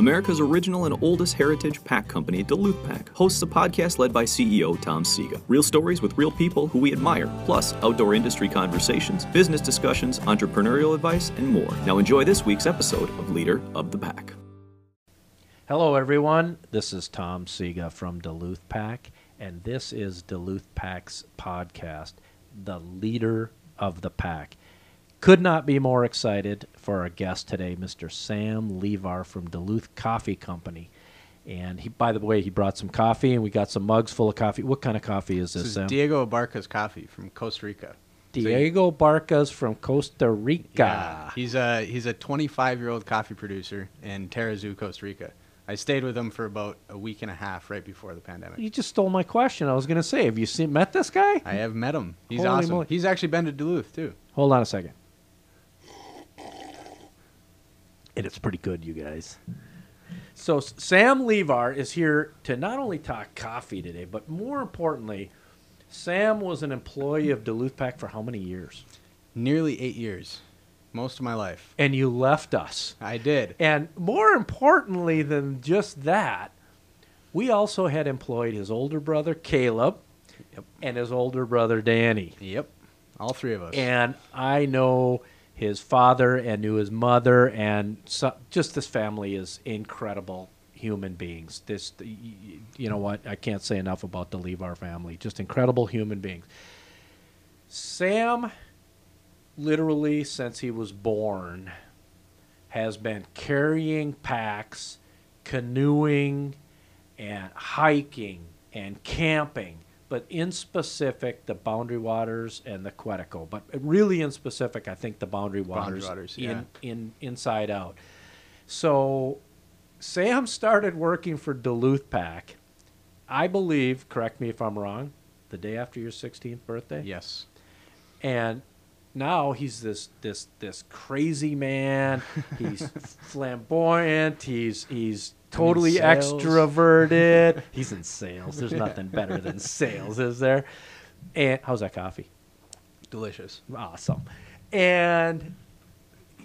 America's original and oldest heritage pack company, Duluth Pack, hosts a podcast led by CEO Tom Sega. Real stories with real people who we admire, plus outdoor industry conversations, business discussions, entrepreneurial advice, and more. Now enjoy this week's episode of Leader of the Pack. Hello, everyone. This is Tom Sega from Duluth Pack, and this is Duluth Pack's podcast, The Leader of the Pack. Could not be more excited for our guest today, Mr. Sam Levar from Duluth Coffee Company. And he, by the way, he brought some coffee, and we got some mugs full of coffee. What kind of coffee is this, This is Sam? Diego Barca's coffee from Costa Rica. Diego Barcas from Costa Rica. Yeah, he's a he's a 25 year old coffee producer in Tarrazú, Costa Rica. I stayed with him for about a week and a half right before the pandemic. You just stole my question. I was going to say, have you seen, met this guy? I have met him. He's Holy awesome. moly. He's actually been to Duluth too. Hold on a second. And it's pretty good, you guys. So Sam Levar is here to not only talk coffee today, but more importantly, Sam was an employee of Duluth Pack for how many years? Nearly eight years, most of my life. And you left us. I did. And more importantly than just that, we also had employed his older brother Caleb Yep. and his older brother Danny. Yep, all three of us. and I know his father and knew his mother, and so, just this family is incredible human beings. This, you know what? I can't say enough about the Levar family. Just incredible human beings. Sam, literally since he was born, has been carrying packs, canoeing, and hiking and camping, but in specific the Boundary Waters and the Quetico. But really in specific, I think the Boundary Waters, boundary Waters, in, yeah. in inside out. So Sam started working for Duluth Pack. I believe, correct me if I'm wrong, the day after your 16th birthday yes, and now he's this this this crazy man. He's flamboyant. He's he's totally sales. extroverted. he's in sales. There's nothing better than sales, is there? And how's that coffee? delicious. Awesome. And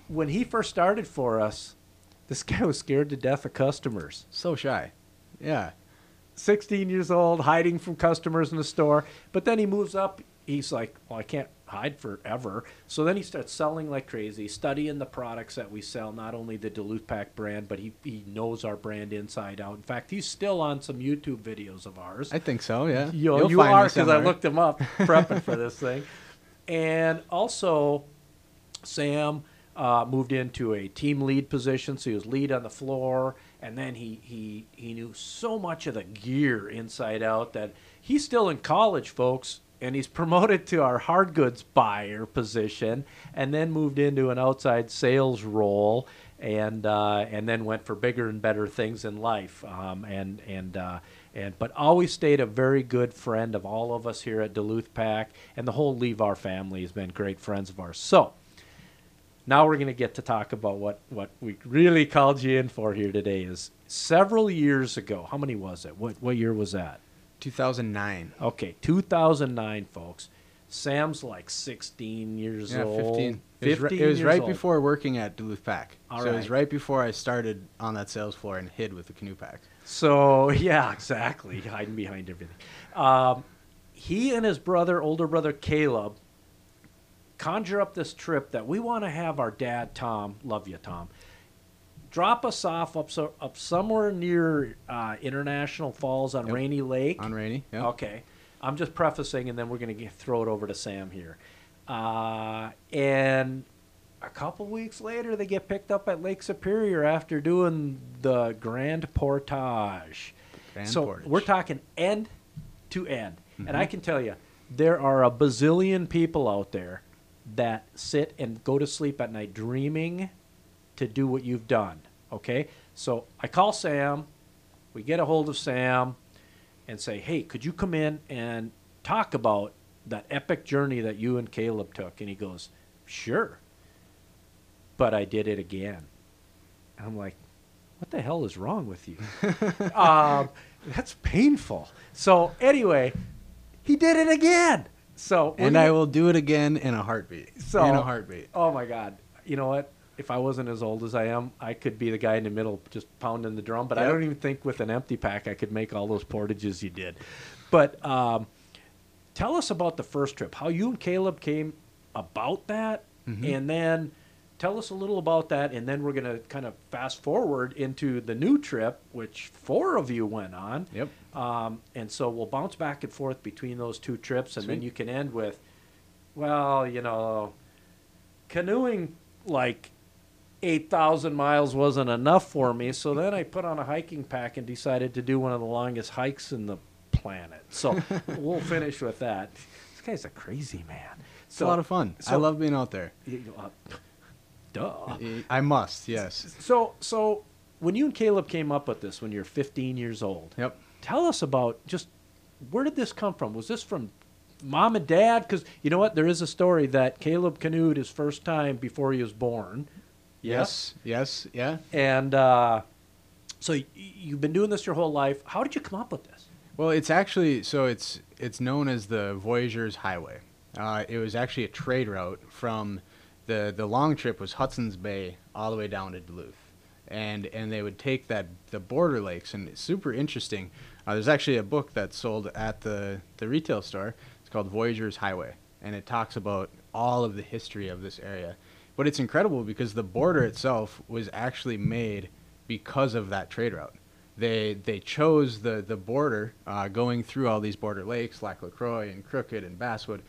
when he first started for us, this guy was scared to death of customers. So shy. Yeah, 16 years old, hiding from customers in the store. But then he moves up. He's like, well, I can't hide forever. So then he starts selling like crazy, studying the products that we sell, not only the Duluth Pack brand, but he, he knows our brand inside out. In fact, he's still on some YouTube videos of ours. I think so. Yeah, You, You'll you are because I looked him up prepping for this thing. And also, Sam uh, moved into a team lead position, so he was lead on the floor. And then he, he, he knew so much of the gear inside out that he's still in college, folks. And he's promoted to our hard goods buyer position, and then moved into an outside sales role, and uh, and then went for bigger and better things in life. Um, and and uh, and but always stayed a very good friend of all of us here at Duluth Pack, and the whole Levar family has been great friends of ours. So now we're going to get to talk about what what we really called you in for here today. Is several years ago. How many was it? What what year was that? 2009. Okay, 2009, folks. Sam's like 16 years Yeah, old. 15. It was, ri- 15 it was right old. before working at Duluth Pack. All so it was right. right before I started on that sales floor and hid with the canoe pack. So yeah, exactly, hiding behind everything. Um, he and his brother, older brother Caleb, conjure up this trip that we want to have our dad Tom, love you Tom, drop us off up so, up somewhere near uh, International Falls on Yep. Rainy Lake. On Rainy. Yeah. Okay. I'm just prefacing, and then we're going to throw it over to Sam here. Uh, and a couple weeks later, they get picked up at Lake Superior after doing the Grand Portage. Grand so Portage. we're talking end to end. And I can tell you, there are a bazillion people out there that sit and go to sleep at night dreaming to do what you've done. Okay? So I call Sam. We get a hold of Sam and say, hey, could you come in and talk about that epic journey that you and Caleb took? And he goes, sure. But I did it again. And I'm like, what the hell is wrong with you? um, that's painful. So anyway, he did it again. So And I will do it again in a heartbeat. So- in a heartbeat. Oh my God! You know what? If I wasn't as old as I am, I could be the guy in the middle just pounding the drum. But I don't even think with an empty pack I could make all those portages you did. But um, tell us about the first trip. How you and Caleb came about that, Mm-hmm. and then tell us a little about that, and then we're gonna kind of fast forward into the new trip, which four of you went on. Yep. Um, and so we'll bounce back and forth between those two trips, and then you can end with, well, you know, canoeing like 8,000 miles wasn't enough for me, so then I put on a hiking pack and decided to do one of the longest hikes in the planet. So we'll finish with that. This guy's a crazy man. It's a lot of fun. I love being out there. Uh, duh. I must, yes. So, so when you and Caleb came up with this when you're 15 years old, Yep. tell us about just where did this come from? Was this from mom and dad? Because you know what, there is a story that Caleb canoed his first time before he was born. Yes. Yes. Yeah. And uh, so y- you've been doing this your whole life. How did you come up with this? Well, it's actually so it's it's known as the Voyageurs Highway. Uh, it was actually a trade route from the the long trip was Hudson's Bay all the way down to Duluth, and and they would take that the border lakes and it's super interesting. Uh, there's actually a book that's sold at the the retail store. It's called Voyageurs Highway, and it talks about all of the history of this area. But it's incredible because the border itself was actually made because of that trade route they they chose the the border uh, going through all these border lakes, Lac La Croix and Crooked and Basswood.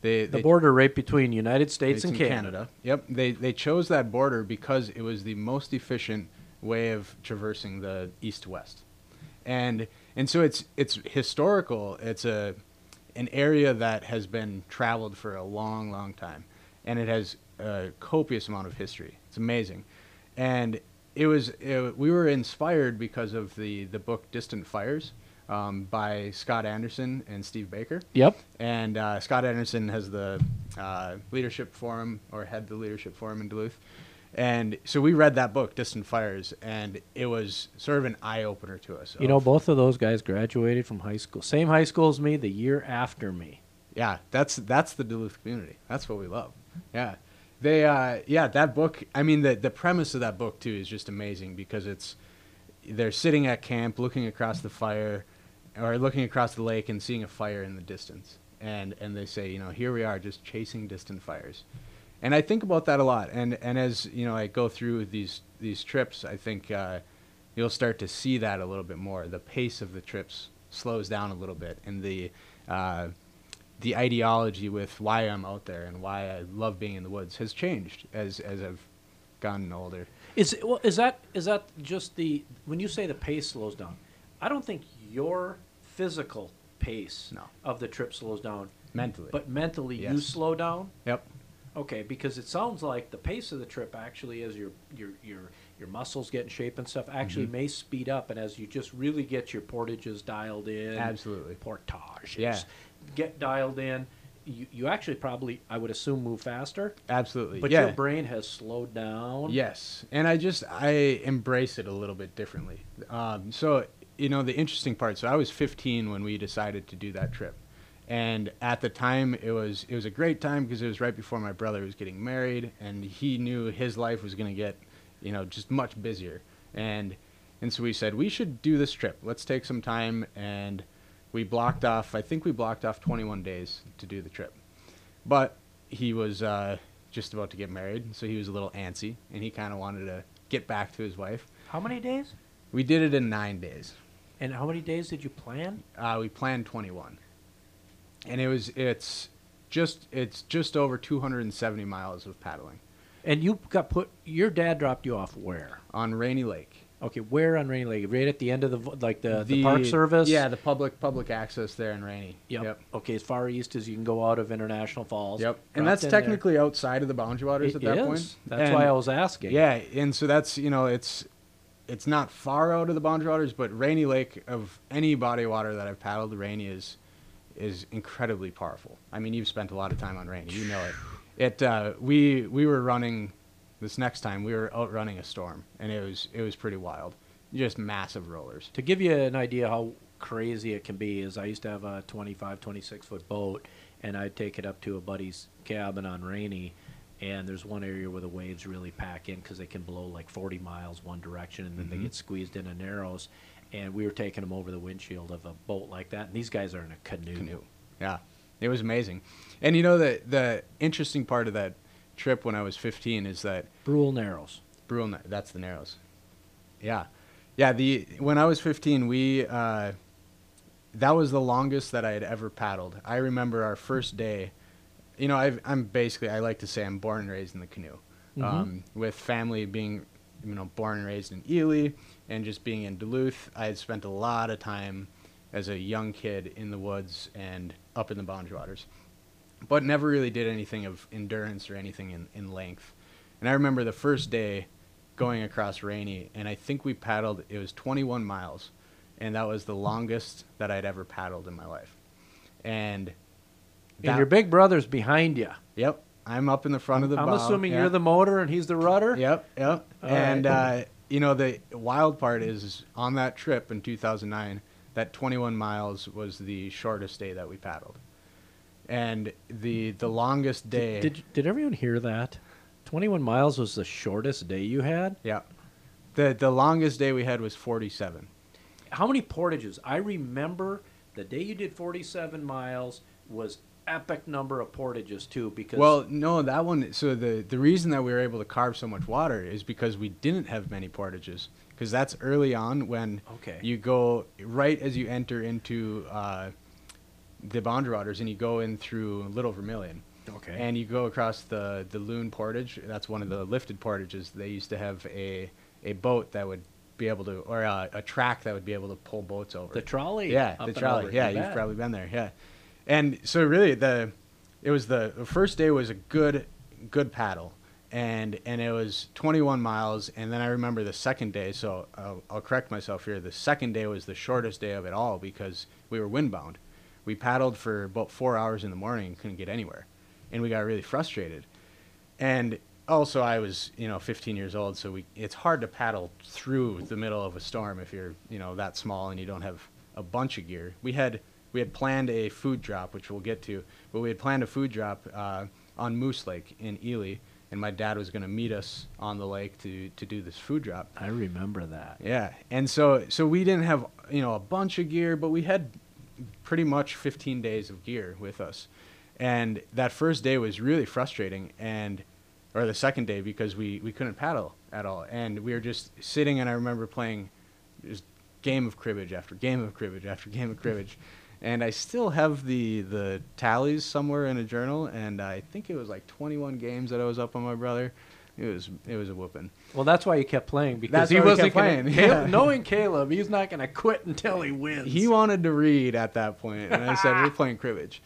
They, The they border right between United States and Canada. Yep, they they chose that border because it was the most efficient way of traversing the east to west, and and so it's it's historical. It's a an area that has been traveled for a long, long time, and it has a copious amount of history. It's amazing, and it was it, we were inspired because of the the book Distant Fires um, by Scott Anderson and Steve Baker. Yep. And uh, Scott Anderson has the uh, leadership forum, or had the leadership forum in Duluth. And so we read that book, Distant Fires, and it was sort of an eye opener to us. You know, both of those guys graduated from high school. Same high school as me, the year after me. yeah, that's that's the Duluth community. That's what we love. Yeah, they uh, yeah that book. I mean, the the premise of that book too is just amazing because it's they're sitting at camp, looking across the fire, or looking across the lake and seeing a fire in the distance, and and they say, you know, here we are just chasing distant fires, and I think about that a lot. And and as you know, I go through these these trips, I think uh, you'll start to see that a little bit more. The pace of the trips slows down a little bit, and the uh, the ideology with why I'm out there and why I love being in the woods has changed as as I've gotten older. Is well, is that is that just the when you say the pace slows down? I don't think your physical pace No. of the trip slows down, Mentally. but mentally you slow down. Yep. Okay, because it sounds like the pace of the trip actually, as your your your your muscles get in shape and stuff, actually Mm-hmm. may speed up, and as you just really get your portages dialed in, Absolutely. portages, Yeah. Get dialed in, you you actually probably I would assume move faster, Absolutely. but yeah. your brain has slowed down. Yes, and I just I embrace it a little bit differently. Um, so you know the interesting part. So I was 15 when we decided to do that trip, and at the time it was it was a great time because it was right before my brother was getting married, and he knew his life was going to get, you know, just much busier, and and so we said we should do this trip. Let's take some time, and we blocked off. I think we blocked off 21 days to do the trip, but he was uh, just about to get married, so he was a little antsy, and he kind of wanted to get back to his wife. How many days? We did it in nine days. And how many days did you plan? Uh, we planned 21, and it was it's just it's just over 270 miles of paddling And you got put. Your dad dropped you off where? on Rainy Lake. Okay, where on Rainy Lake? Right at the end of the like the, the, Park Service. Yeah, the public public access there in Rainy. Yep. Yep. Okay, as far east as you can go out of International Falls. Yep. And that's in there. technically outside of the boundary waters It at that is. point. That's And- why I was asking. Yeah, and so that's you know it's it's not far out of the boundary waters, but Rainy Lake of any body of water that I've paddled, Rainy is is incredibly powerful. I mean, you've spent a lot of time on Rainy, you know it. It uh, we we were running this next time we were outrunning a storm, and it was it was pretty wild, just massive rollers. To give you an idea how crazy it can be, is I used to have a 25, 26 foot boat, and I'd take it up to a buddy's cabin on Rainy, and there's one area where the waves really pack in because they can blow like 40 miles one direction, and then Mm-hmm. they get squeezed into narrows. And we were taking them over the windshield of a boat like that, and these guys are in a canoe. canoe. Yeah, it was amazing. And you know the the interesting part of that trip when I was 15 is that Brule Narrows. Brule, Na- that's the Narrows. Yeah, yeah. The when I was 15, we uh, that was the longest that I had ever paddled. I remember our first day. You know, I've, I'm basically I like to say I'm born and raised in the canoe, Mhm. um, with family being you know born and raised in Ely and just being in Duluth. I had spent a lot of time as a young kid in the woods and up in the Boundary Waters, but never really did anything of endurance or anything in, in length. And I remember the first day going across Rainy, and I think we paddled, it was 21 miles, and that was the longest that I'd ever paddled in my life. And And your big brother's behind you. Yep, I'm up in the front of the boat. I'm bow, assuming yeah. you're the motor and he's the rudder. Yep, yep. All and right. uh, you know the wild part is on that trip in 2009, that 21 miles was the shortest day that we paddled, and the the longest day. Did did everyone hear that? 21 miles was the shortest day you had. yeah, the the longest day we had was 47. How many portages? I remember the day you did 47 miles was epic number of portages too because Well, no, that one. So the the reason that we were able to carve so much water is because we didn't have many portages. Because that's early on when Okay. you go right as you enter into uh, the Boundary Waters and you go in through Little Vermilion. okay. And you go across the the Loon Portage. That's one of the lifted portages. They used to have a a boat that would be able to, or a, a track that would be able to pull boats over. the trolley Yeah, the trolley. over, Yeah, you you've probably been there. Yeah, and so really the it was the, the first day was a good good paddle, and and it was 21 miles, and then I remember the second day. So I'll, I'll correct myself here. The second day was the shortest day of it all because we were windbound. We paddled for about four hours in the morning and couldn't get anywhere, and we got really frustrated. And also, I was you know 15 years old, so we it's hard to paddle through the middle of a storm if you're you know that small and you don't have a bunch of gear. We had we had planned a food drop, which we'll get to, but we had planned a food drop uh, on Moose Lake in Ely, and my dad was going to meet us on the lake to to do this food drop. I remember that. Yeah, and so so we didn't have you know a bunch of gear, but we had pretty much 15 days of gear with us, and that first day was really frustrating, and or the second day because we we couldn't paddle at all, and we were just sitting, and I remember playing just game of cribbage after game of cribbage after game of cribbage. And I still have the, the tallies somewhere in a journal, and I think it was like 21 games that I was up on my brother. It was it was a whooping. Well, that's why he kept playing because That's he wasn't gonna, playing, Caleb- yeah. knowing Caleb, he's not going to quit until he wins. He wanted to read at that point, and I said we're playing cribbage.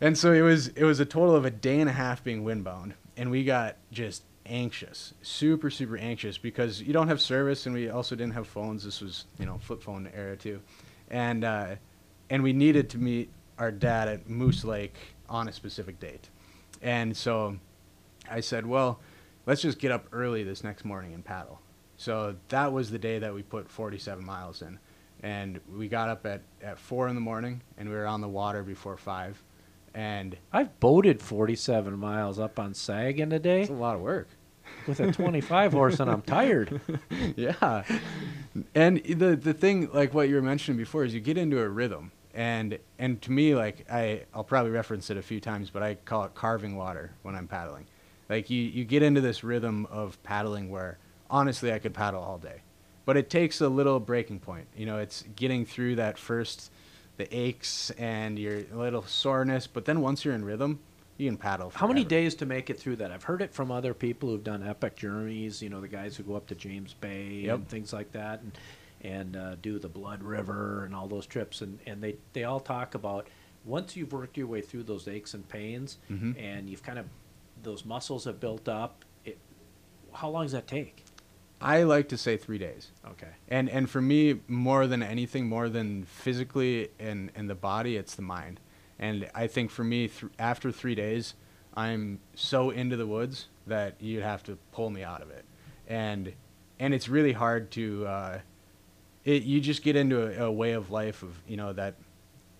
And so it was it was a total of a day and a half being windbound, and we got just anxious, super super anxious because you don't have service, and we also didn't have phones. This was you know flip phone era too, and uh, and we needed to meet our dad at Moose Lake on a specific date, and so I said, well, let's just get up early this next morning and paddle. So that was the day that we put 47 miles in. And we got up at, at 4 in the morning and we were on the water before 5. And I've boated 47 miles up on Sag in a day it's a lot of work. with a 25 horse, and I'm tired. yeah. And the the thing like what you were mentioning before is you get into a rhythm. And and to me like I I'll probably reference it a few times, but I call it carving water when I'm paddling. Like you you get into this rhythm of paddling where honestly I could paddle all day. But it takes a little breaking point. You know, it's getting through that first the aches and your little soreness, but then once you're in rhythm, you can paddle. How many days to make it through that? I've heard it from other people who've done epic journeys. You know, the guys who go up to James Bay Yep. and things like that, and and uh, do the Blood River and all those trips. And and they they all talk about once you've worked your way through those aches and pains, Mhm. and you've kind of those muscles have built up. It, how long does that take? I like to say 3 days. Okay. And and for me, more than anything, more than physically and and the body, it's the mind. And I think for me, th- after three days, I'm so into the woods that you'd have to pull me out of it. And and it's really hard to. Uh, it you just get into a, a way of life of you know that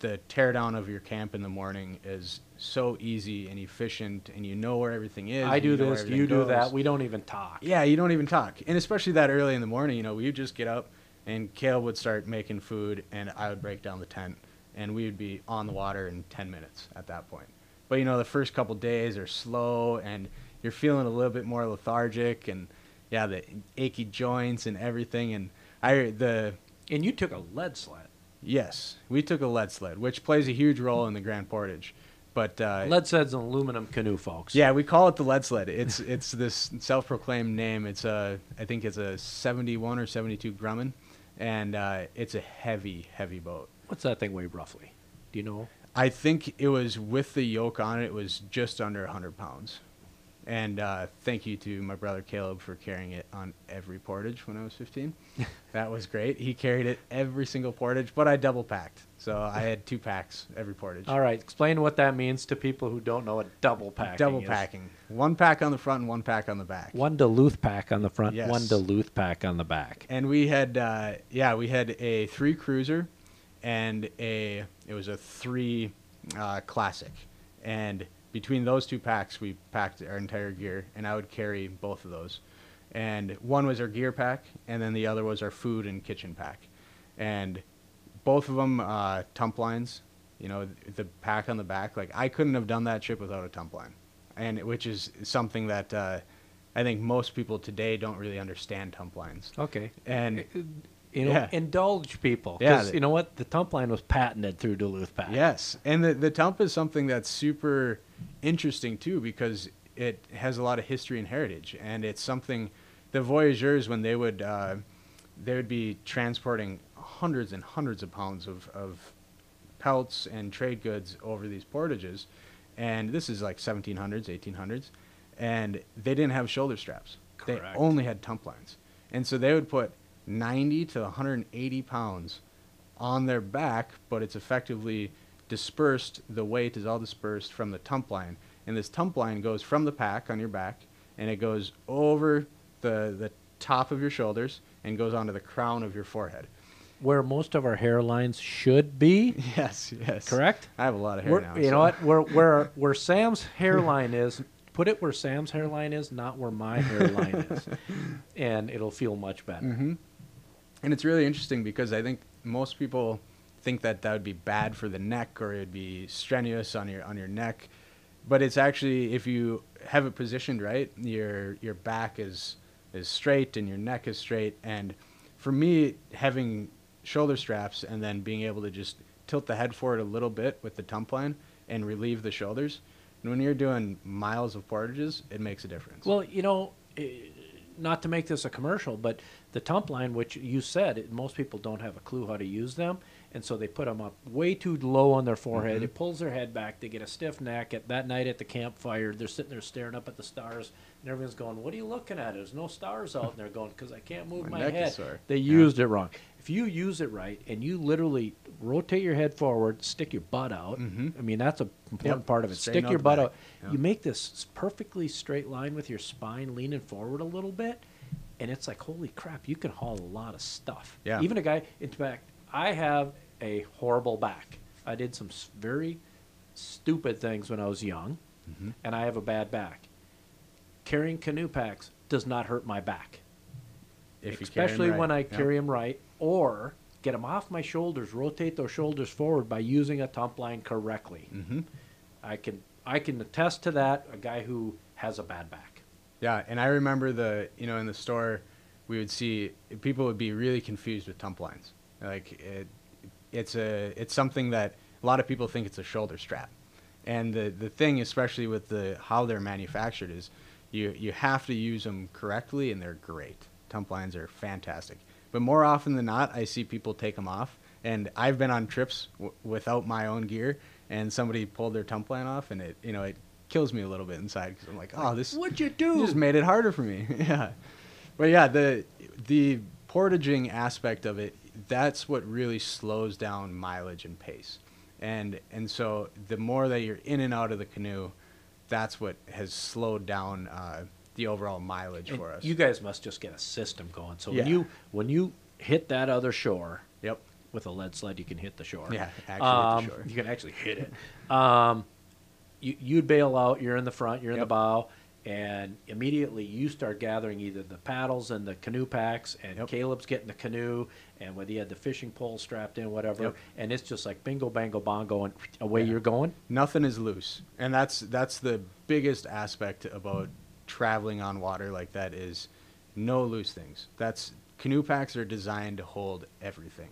the teardown of your camp in the morning is so easy and efficient, and you know where everything is. I do you know this, you do that. We don't even talk. Yeah, you don't even talk, and especially that early in the morning. You know, we would just get up, and Caleb would start making food, and I would break down the tent, and we would be on the water in ten minutes at that point. But you know, the first couple days are slow, and you're feeling a little bit more lethargic, and yeah, the achy joints and everything. And I the And you took a lead sled. yes, we took a lead sled, which plays a huge role in the Grand Portage. But uh, Lead sled's an aluminum canoe, folks. yeah, we call it the lead sled. It's it's this self-proclaimed name. It's a I think it's a 71 or 72 Grumman, and uh, it's a heavy heavy boat. What's that thing weigh roughly? Do you know? I think it was with the yoke on it. It was just under 100 pounds. And uh, thank you to my brother Caleb for carrying it on every portage when I was 15. that was great. He carried it every single portage, but I double packed, so I had two packs every portage. All right, explain what that means to people who don't know what double packing double is. packing, one pack on the front and one pack on the back. One Duluth pack on the front, Yes. one Duluth pack on the back. and we had uh, yeah we had a three cruiser and a it was a three uh, classic and between those two packs we packed our entire gear and i would carry both of those. And one was our gear pack and then the other was our food and kitchen pack. And both of them uh, tump lines you know the pack on the back like i couldn't have done that trip without a tump line. And which is something that uh, i think most people today don't really understand tump lines. Okay. and You know, Yeah. indulge people. Yeah, you know what? The tump line was patented through Duluth Pack. Yes, and the the tump is something that's super interesting too because it has a lot of history and heritage, and it's something the voyageurs when they would uh, they would be transporting hundreds and hundreds of pounds of, of pelts and trade goods over these portages, and this is like 1700s, 1800s, and they didn't have shoulder straps. They only had tump lines, and so they would put 90 to 180 pounds on their back, but it's effectively dispersed. The weight is all dispersed from the tump line, and this tump line goes from the pack on your back, and it goes over the the top of your shoulders and goes onto the crown of your forehead. Where most of our hairlines should be. Yes, yes. Correct? I have a lot of hair Where- now. you so- know what? Where where where Sam's hairline is, put it where Sam's hairline is, not where my hairline is, and it'll feel much better. hmm And it's really interesting because I think most people think that that would be bad for the neck or it would be strenuous on your on your neck, but it's actually if you have it positioned right, your your back is is straight and your neck is straight. And for me, having shoulder straps and then being able to just tilt the head forward a little bit with the tump line and relieve the shoulders. And when you're doing miles of portages, it makes a difference. Well, you know, eh, not to make this a commercial, but the tump line, which you said, it- most people don't have a clue how to use them, and so they put them up way too low on their forehead. It pulls their head back. They get a stiff neck. At that night at the campfire, they're sitting there staring up at the stars, and everyone's going, "What are you looking at? There's no stars out." And they're going, "Because I can't move My my, head." They Yeah. used it wrong. If you use it right and you literally rotate your head forward, stick your butt out. Mhm. I mean, that's a important Yep. part of it. Stick your butt back. out. Yeah. You make this perfectly straight line with your spine leaning forward a little bit, and it's like, holy crap, you can haul a lot of stuff. Yeah. Even a guy, in fact, I have a horrible back. I did some very stupid things when I was young, Mhm. and I have a bad back. Carrying canoe packs does not hurt my back if you carry 'em especially right. when I carry them right, or get them off my shoulders, rotate those shoulders forward by using a tump line correctly. Mhm. I can I can attest to that. A guy who has a bad back. Yeah, and I remember the you know in the store, we would see people would be really confused with tump lines. Like it, it's a it's something that a lot of people think it's a shoulder strap, and the the thing especially with the how they're manufactured is you you have to use them correctly and they're great. Tump lines are fantastic, but more often than not, I see people take them off. And I've been on trips w- without my own gear, and somebody pulled their tump line off, and it you know it kills me a little bit inside because I'm like, oh, this What'd you you do? just made it harder for me. yeah. But yeah, the the portaging aspect of it, that's what really slows down mileage and pace. And and so the more that you're in and out of the canoe, that's what has slowed down uh, the overall mileage And for us. You guys must just get a system going. So Yeah. when you when you hit that other shore, yep. with a lead sled you can hit the shore. Yeah, actually hit the Um, shore. You can actually hit it. Um, you, you'd bail out. You're in the front. You're in the bow, and immediately you start gathering either the paddles and the canoe packs, and Yep. Caleb's getting the canoe, and whether you had the fishing pole strapped in, whatever, Yep. and it's just like bingo, bango, bongo, and away you're going. nothing is loose and that's that's the biggest aspect about traveling on water like that is no loose things that's canoe packs are designed to hold everything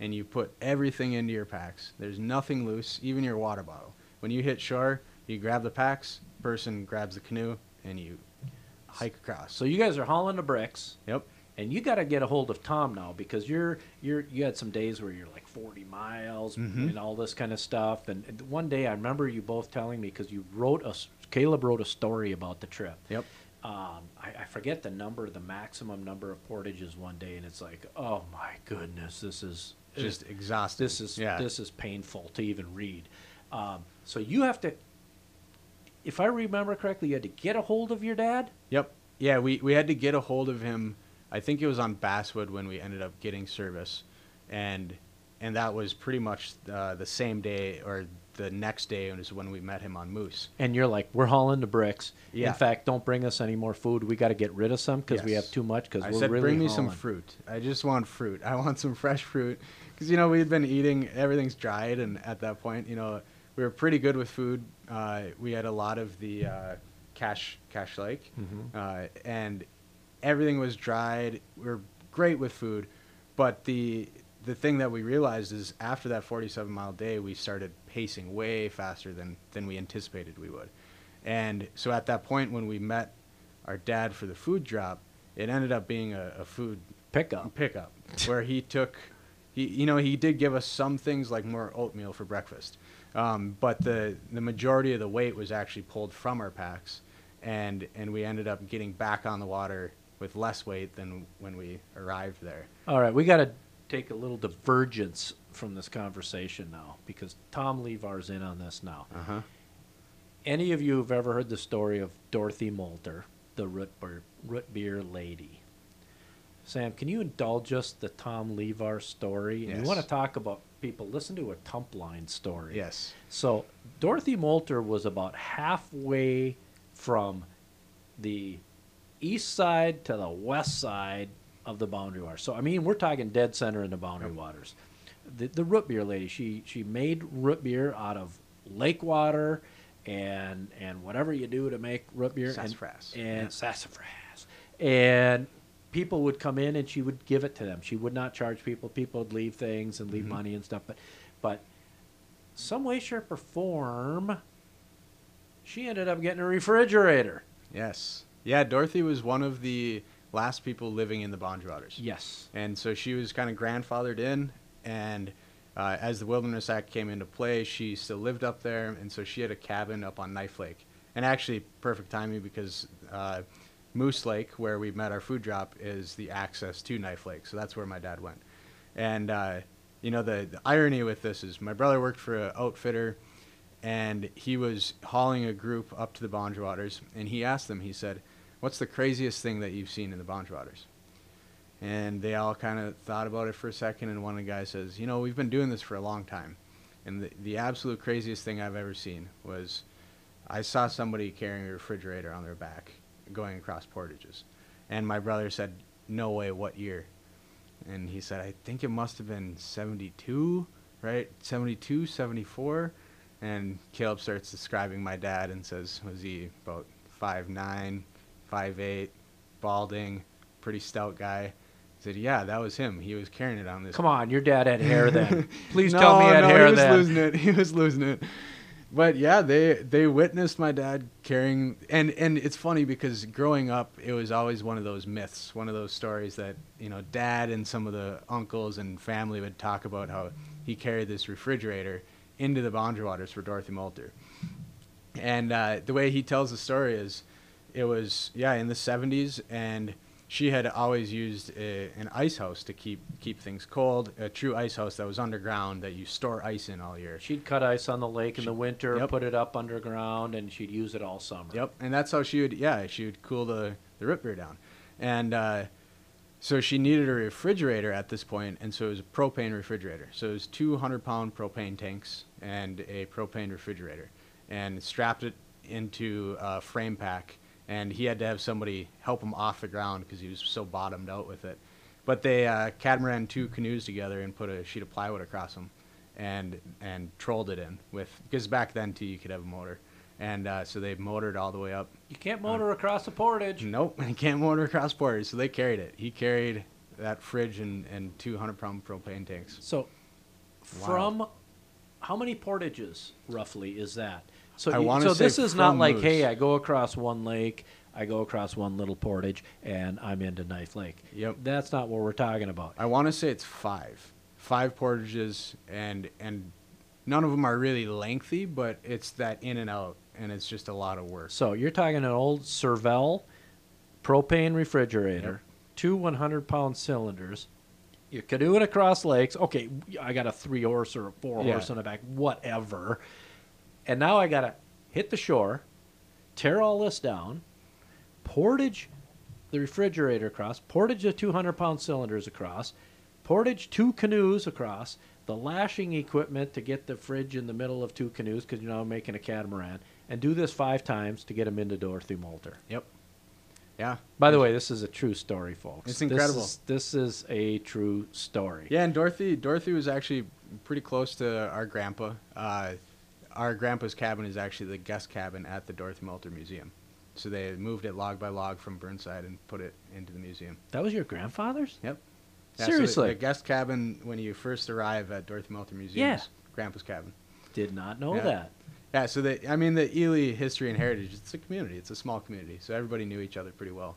and you put everything into your packs there's nothing loose even your water bottle when you hit shore you grab the packs person grabs the canoe and you hike across So you guys are hauling the bricks. yep And you got to get a hold of Tom now because you're you're you had some days where you're like 40 miles Mhm. and all this kind of stuff. And, one day I remember you both telling me because you wrote a Caleb wrote a story about the trip. yep Um, I, I forget the number, the maximum number of portages one day, and it's like, oh my goodness, this is just exhausting this is yeah this is painful to even read. Um, so you have to, if I remember correctly, you had to get a hold of your dad. Yep. Yeah, we, we had to get a hold of him. I think it was on Basswood when we ended up getting service, and and that was pretty much uh, the same day or the next day was when we met him on Moose. and you're like, we're hauling the bricks. Yeah. In fact, don't bring us any more food. We got to get rid of some because we have too much. Because I we're said, really bring me some fruit. I just want fruit. I want some fresh fruit because you know we've been eating everything's dried, and at that point, you know, we were pretty good with food. Uh, we had a lot of the uh, cash Cache Lake, Mhm. uh, and everything was dried. We were great with food, but the the thing that we realized is after that 47 mile day, we started pacing way faster than than we anticipated we would, and so at that point when we met our dad for the food drop, it ended up being a, a food Pickup. pickup where he took he you know he did give us some things like more oatmeal for breakfast um, but the the majority of the weight was actually pulled from our packs and and we ended up getting back on the water with less weight than when we arrived there All right, we got to take a little divergence from this conversation now because Tom Levar's in on this now. uh-huh Any of you have ever heard the story of Dorothy Molter, the root beer, root beer lady? Sam, can you indulge us the Tom Levar story? And you want to talk about people? Listen to a Tump Line story. yes So Dorothy Molter was about halfway from the east side to the west side of the boundary water. So I mean, we're talking dead center in the boundary waters. The, the root beer lady, she she made root beer out of lake water and and whatever you do to make root beer and- Sassafras. and, Yeah. sassafras and people would come in and she would give it to them. She would not charge people. People would leave things and leave Mhm. money and stuff but but some way shape or form she ended up getting a refrigerator. Yes. Yeah dorothy was one of the last people living in the waters yes. And so she was kind of grandfathered in, and uh, as the Wilderness Act came into play, she still lived up there, and so she had a cabin up on Knife Lake. And actually, perfect timing because uh, Moose Lake, where we met our food drop, is the access to Knife Lake. So that's where my dad went. And uh, you know, the, the irony with this is my brother worked for an outfitter, and he was hauling a group up to the Boundary Waters, and he asked them, he said, "What's the craziest thing that you've seen in the Boundary Waters?" And they all kind of thought about it for a second, and one of the guys says, "You know, we've been doing this for a long time, and the, the absolute craziest thing I've ever seen was I saw somebody carrying a refrigerator on their back going across portages." And my brother said, "No way! What year?" And he said, "I think it must have been 72, right? 72, 74." And Caleb starts describing my dad and says, "Was he about 5'9", 5'8", balding, pretty stout guy?" I said, "Yeah, that was him. He was carrying it on this." come on your dad had hair then please no, tell me he had no, hair he was then losing it. He was losing it. But yeah, they they witnessed my dad carrying, and and it's funny because growing up, it was always one of those myths, one of those stories that you know, dad and some of the uncles and family would talk about how he carried this refrigerator into the boundary waters for Dorothy Molter. And uh, the way he tells the story is, it was yeah in the 70s, and she had always used a, an ice house to keep keep things cold, a true ice house that was underground that you store ice in all year. she'd cut ice on the lake in the winter Yep. put it up underground and she'd use it all summer Yep, and that's how she would yeah she would cool the the root beer down, and uh, so she needed a refrigerator at this point, and so it was a propane refrigerator. So it was two hundred pound propane tanks and a propane refrigerator, and strapped it into a frame pack. And he had to have somebody help him off the ground because he was so bottomed out with it. But they uh, catamaran two canoes together and put a sheet of plywood across them, and and trolled it in with because back then too you could have a motor, and uh, so they motored all the way up You can't motor across the portage. Nope, you can't motor across borders, so they carried it. He carried that fridge and, and 200 pound propane tanks. So, from how many portages roughly is that? So, I you- so this is not like, Moose. hey, I go across one lake, I go across one little portage, and I'm into Knife Lake. Yep. That's not what we're talking about. I want to say it's five, five portages, and and none of them are really lengthy, but it's that in and out, and it's just a lot of work. So you're talking an old Servel propane refrigerator, two 100 pound cylinders. You're canoeing across lakes. Okay, I got a three horse or a four Yeah. horse on the back, whatever. And now I got to hit the shore, tear all this down, portage the refrigerator across, portage the 200 pound cylinders across, portage two canoes across, the lashing equipment to get the fridge in the middle of two canoes because you're now making a catamaran, and do this five times to get them into Dorothy Molter. Yep. Yeah. By the way, this is a true story, folks. It's This incredible. is- This is, a true story. Yeah, and Dorothy Dorothy was actually pretty close to our grandpa. Uh, our grandpa's cabin is actually the guest cabin at the Dorothy Molter Museum. So they moved it log by log from Burntside and put it into the museum. That was your grandfather's? Yep. Yeah, so the- Seriously? the, guest cabin when you first arrive at Dorothy Molter Museum Yeah. is Grandpa's cabin. Did not know Yeah. that. Yeah, so the I mean the Ely history and heritage, it's a community. It's a small community. So everybody knew each other pretty well.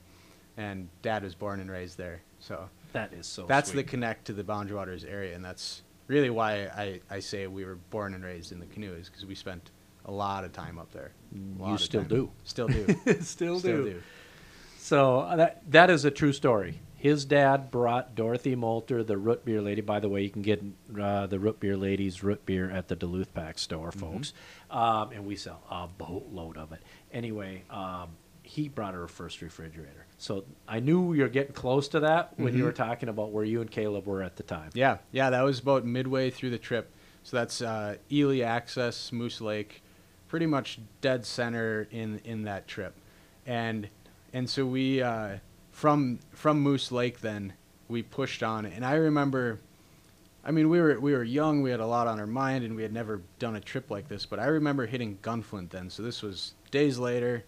And dad was born and raised there. So That is so that's the connect to the Boundary Waters area and that's really why I, I say we were born and raised in the canoe is because we spent a lot of time up there. A lot you of still time. do. Still do. Still, Still do. do. So uh, that that is a true story. His dad brought Dorothy Molter, the root beer lady. By the way, you can get uh, the root beer lady's root beer at the Duluth Pack store, folks. Um, and we sell a boatload of it. Anyway, um, he brought her her first refrigerator. So I knew you were getting close to that when you Mhm. were talking about where you and Caleb were at the time. Yeah, yeah, that was about midway through the trip. So that's uh, Ely access, Moose Lake, pretty much dead center in in that trip, and and so we uh, from from Moose Lake then we pushed on, and I remember, I mean we were we were young, we had a lot on our mind, and we had never done a trip like this, but I remember hitting Gunflint then. So this was days later.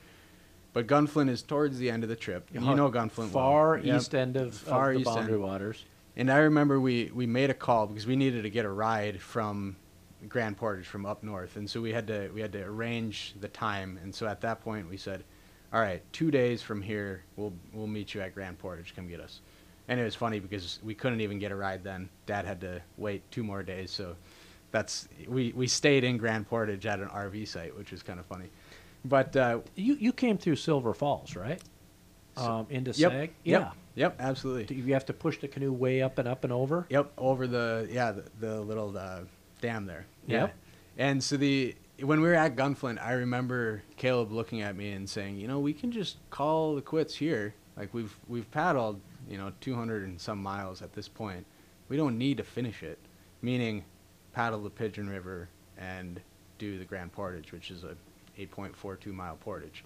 But Gunflint is towards the end of the trip. You know Gunflint well. Far Yep. east end of, Far of the east end. Boundary Waters. And I remember we, we made a call because we needed to get a ride from Grand Portage from up north, and so we had to we had to arrange the time. And so at that point we said, "All right, two days from here, we'll we'll meet you at Grand Portage. Come get us." And it was funny because we couldn't even get a ride then. Dad had to wait two more days, so that's we we stayed in Grand Portage at an RV site, which was kind of funny. But uh, You you came through Silver Falls, right? Um, into yep, Sag. yep, Yeah. yep, absolutely. Do You have to push the canoe way up and up and over. Yep, over the yeah the, the little uh, dam there. Yep. And so the when we were at Gunflint, I remember Caleb looking at me and saying, you know, we can just call the quits here. Like we've we've paddled, you know, 200 and some miles at this point. We don't need to finish it. Meaning, paddle the Pigeon River and do the Grand Portage, which is a 8.42 mile portage.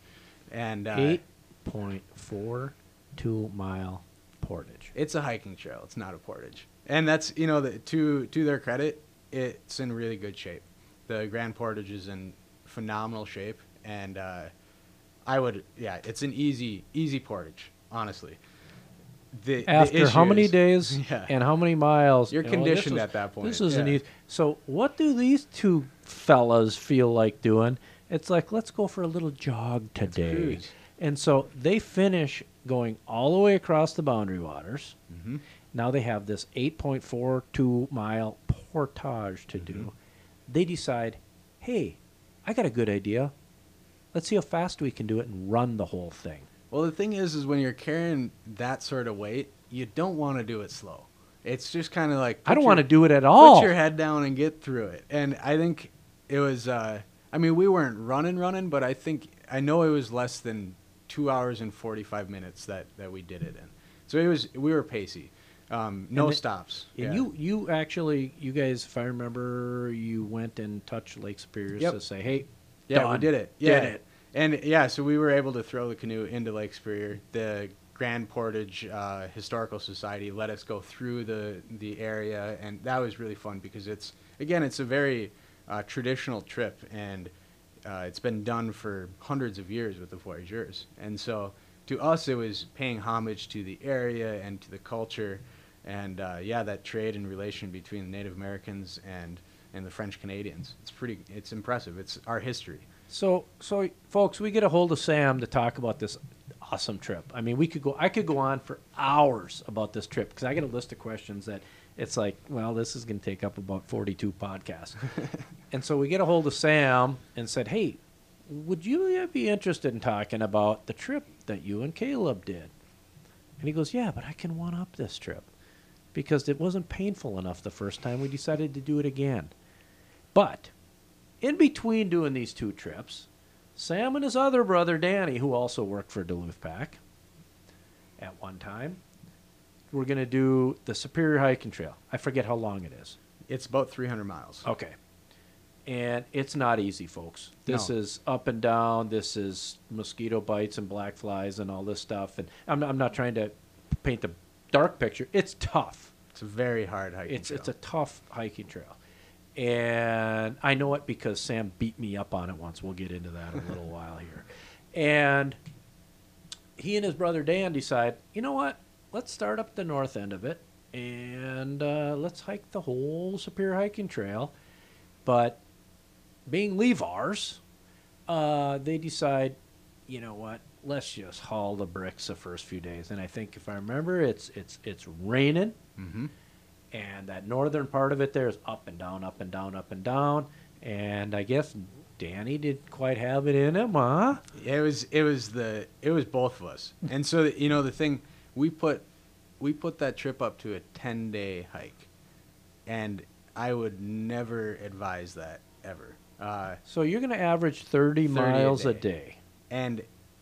And uh, Eight point four two mile portage. It's a hiking trail. It's not a portage. And that's you know the, to to their credit, it's in really good shape. The Grand Portage is in phenomenal shape, and uh, I would yeah, it's an easy easy portage. Honestly, the the After how many days Yeah. and how many miles? You're you know, this conditioned was- at that point, This is an easy. So, what do these two fellas feel like doing? It's like let's go for a little jog today. And so they finish going all the way across the boundary waters. Mhm. Now they have this 8.42 mile portage to Mm-hmm. do. They decide, hey, I got a good idea. Let's see how fast we can do it and run the whole thing. Well, the thing is, is when you're carrying that sort of weight, you don't want to do it slow. It's just kind of like I don't want to do it at all. Put your head down and get through it. And I think it was. Uh, I mean, we weren't running, running, but I think I know it was less than two hours and forty-five minutes that that we did it in. So it was we were pacey, um, no And stops. And Yeah. you, you actually, you guys, if I remember, you went and touched Lake Superior Yep. to say, "Hey, Yeah, done. we did it. Yeah. did it." And yeah, so we were able to throw the canoe into Lake Superior. The Grand Portage uh, Historical Society let us go through the the area, and that was really fun because it's again, it's a very uh, traditional trip, and uh, it's been done for hundreds of years with the voyageurs. And so to us, it was paying homage to the area and to the culture, and uh, yeah, that trade and relation between the Native Americans and and the French Canadians. It's pretty. It's impressive. It's our history. So, so folks, we get a hold of Sam to talk about this awesome trip. I mean, we could go. I could go on for hours about this trip because I got a list of questions that it's like, well, this is going to take up about forty-two podcasts. and so we get a hold of Sam and said, hey, would you be interested in talking about the trip that you and Caleb did? And he goes, yeah, but I can one up this trip because it wasn't painful enough the first time. We decided to do it again. But in between doing these two trips, Sam and his other brother Danny, who also worked for Duluth Pack at one time, were going to do the Superior Hiking Trail. I forget how long it is. It's about 300 miles. Okay. And it's not easy, folks. This No. is up and down. This is mosquito bites and black flies and all this stuff. And I'm not, I'm not trying to paint the dark picture. It's tough. It's a very hard hiking It's trail. it's a tough hiking trail, and I know it because Sam beat me up on it once. We'll get into that in a little while here, and he and his brother Dan decide, you know what? Let's start up the north end of it, and uh, let's hike the whole Superior Hiking Trail. But being Levars, uh, they decide, you know what? Let's just haul the bricks the first few days. And I think if I remember, it's it's it's raining hmm and that northern part of it there is up and down, up and down, up and down. And I guess Danny didn't quite have it in him, huh? It was it was the it was both of us, and so you know the thing we put we put that trip up to a 10 day hike, and I would never advise that ever. Uh, So you're going to average 30, 30 miles a day. day. and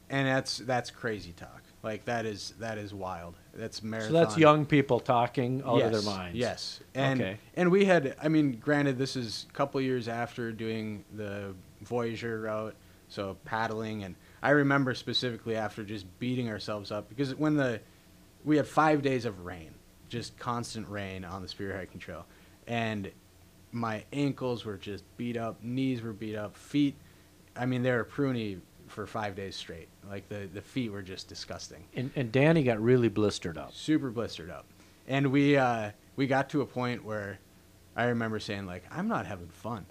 and that's that's crazy talk. Like that is that is wild. That's marathon. So that's young people talking out of their minds. Yes, and Okay. and we had. I mean, granted, this is a couple years after doing the Voyager route, so paddling, and I remember specifically after just beating ourselves up because when the we had five days of rain, just constant rain on the Superior Hiking Trail, and my ankles were just beat up, knees were beat up, feet. I mean, they were pruny for five days straight. Like the the feet were just disgusting And, and Danny got really blistered up. super blistered up and we uh we got to a point where i remember saying like i'm not having fun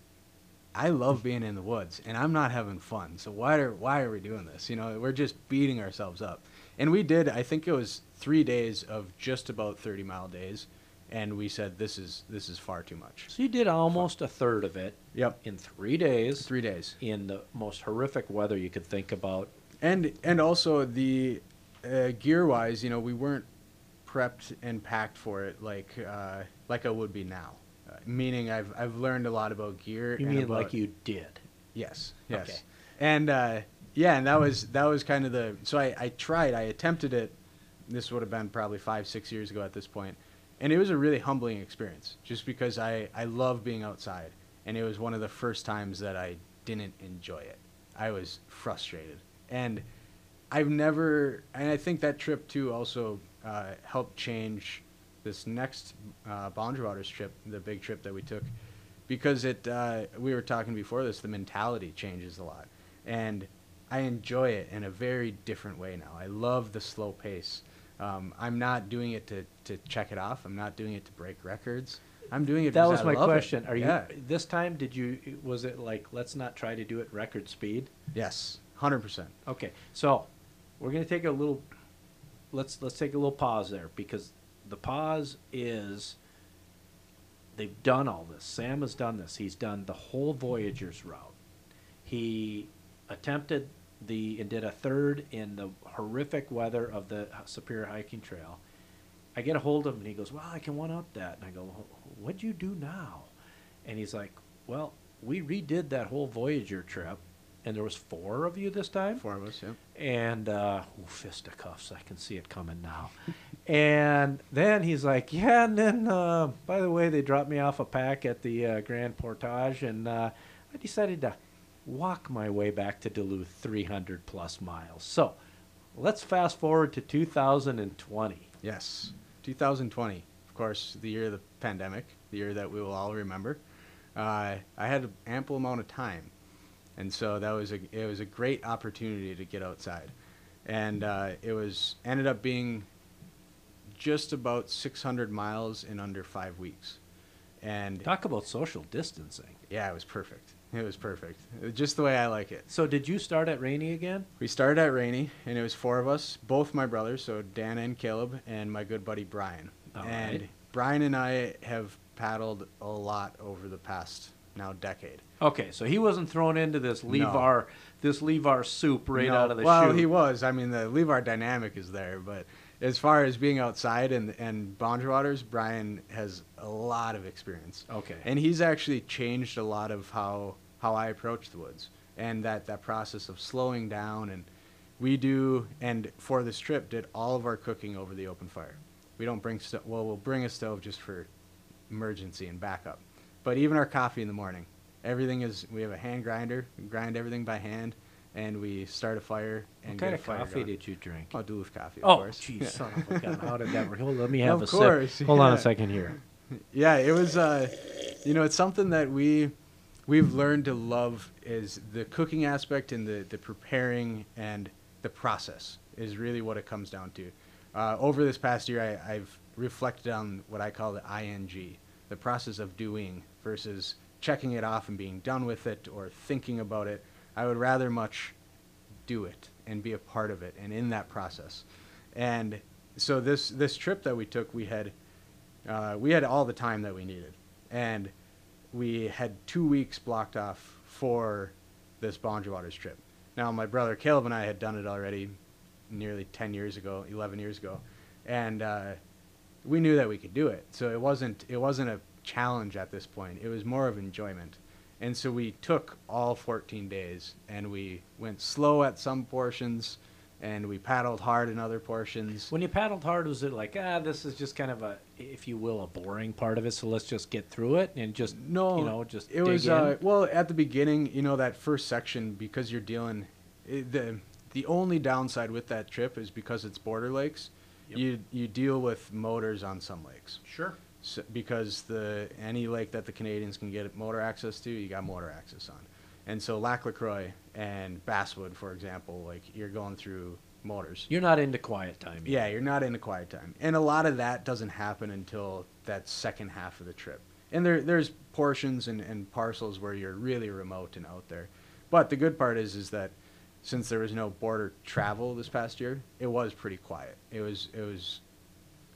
i love being in the woods and i'm not having fun so why are why are we doing this you know we're just beating ourselves up and we did i think it was three days of just about 30 mile days and we said this is this is far too much So you did almost a third of it yep in three days three days in the most horrific weather you could think about. and and also the uh, gear wise you know we weren't prepped and packed for it like uh, like I would be now uh, meaning I've I've learned a lot about gear You and mean about- like you did? yes yes Okay. and uh, yeah and that was that was kind of the so I, I tried I attempted it this would have been probably five six years ago at this point. and it was a really humbling experience just because I I love being outside and it was one of the first times that I didn't enjoy it I was frustrated and I've never, and I think that trip too also uh, helped change this next uh, Boundary Waters trip, the big trip that we took, because it. Uh, we were talking before this. The mentality changes a lot, and I enjoy it in a very different way now. I love the slow pace. Um, I'm not doing it to, to check it off. I'm not doing it to break records. I'm doing it. That was I my love it. That was my question. Are you this time? Did you? Was it like let's not try to do it record speed? Yes, hundred percent. Okay, so we're gonna take a little. Let's let's take a little pause there because the pause is. They've done all this. Sam has done this. He's done the whole Voyager's route. He attempted the and did a third in the horrific weather of the Superior Hiking Trail. I get a hold of him and he goes, "Well, I can one up that." And I go, "What'd you do now?" And he's like, "Well, we redid that whole Voyager trip, and there was four of you this time. Four of us, yeah. And uh, ooh, fisticuffs, I can see it coming now. and then he's like, "Yeah." And then, uh, by the way, they dropped me off a pack at the uh, Grand Portage, and uh, I decided to walk my way back to Duluth, 300 plus miles. So, let's fast forward to 2020. Yes, 2020, of course, the year of the pandemic, the year that we will all remember. Uh, I had an ample amount of time, and so that was a it was a great opportunity to get outside, and uh, it was ended up being just about 600 miles in under five weeks, and Talk about social distancing. yeah, it was perfect. It was perfect, just the way I like it. So, did you start at Rainy again? We started at Rainy, and it was four of us, both my brothers, so Dan and Caleb, and my good buddy Brian. All and right. Brian and I have paddled a lot over the past now decade. Okay, so he wasn't thrown into this No. Levar this Levar soup right No, out of the well, chute. he was. I mean, the Levar dynamic is there, but as far as being outside and and Boundary Waters, Brian has a lot of experience. Okay. and he's actually changed a lot of how how I approach the woods and that that process of slowing down and we do and for this trip did all of our cooking over the open fire. We don't bring sto- well we'll bring a stove just for emergency and backup. But even our coffee in the morning, everything is we have a hand grinder, we grind everything by hand and we start a fire and what get kind a of coffee going. did you drink? Oh, Duluth coffee, of Oh, course. jeez, son of a gun. How did that work? Hold, let me have Of a course, sip. Hold on a second here. yeah, it was. Uh, you know, it's something that we we've learned to love is the cooking aspect and the the preparing and the process is really what it comes down to. Uh, over this past year, I, I've reflected on what I call the ing, the process of doing versus checking it off and being done with it or thinking about it. I would rather much do it and be a part of it and in that process. And so this this trip that we took, we had uh, we had all the time that we needed, and we had two weeks blocked off for this Boundary Waters trip. Now, my brother Caleb and I had done it already, nearly ten years ago, eleven years ago, and uh, we knew that we could do it. So it wasn't it wasn't a challenge at this point. It was more of enjoyment. And so we took all 14 days and we went slow at some portions and we paddled hard in other portions. When you paddled hard, was it like, ah, this is just kind of a, if you will, a boring part of it, so let's just get through it and just, No, you know, just it was uh, well at the beginning. You know that first section because you're dealing it, the the only downside with that trip is because it's border lakes. Yep. You you deal with motors on some lakes. Sure. So, because the any lake that the Canadians can get motor access to, you got motor access on. And so Lac La Croix and Basswood, for example, like you're going through motors. You're not into quiet time. yet. Yeah, you're not into quiet time, and a lot of that doesn't happen until that second half of the trip. And there, there's portions and, and parcels where you're really remote and out there. But the good part is, is that since there was no border travel this past year, it was pretty quiet. It was, it was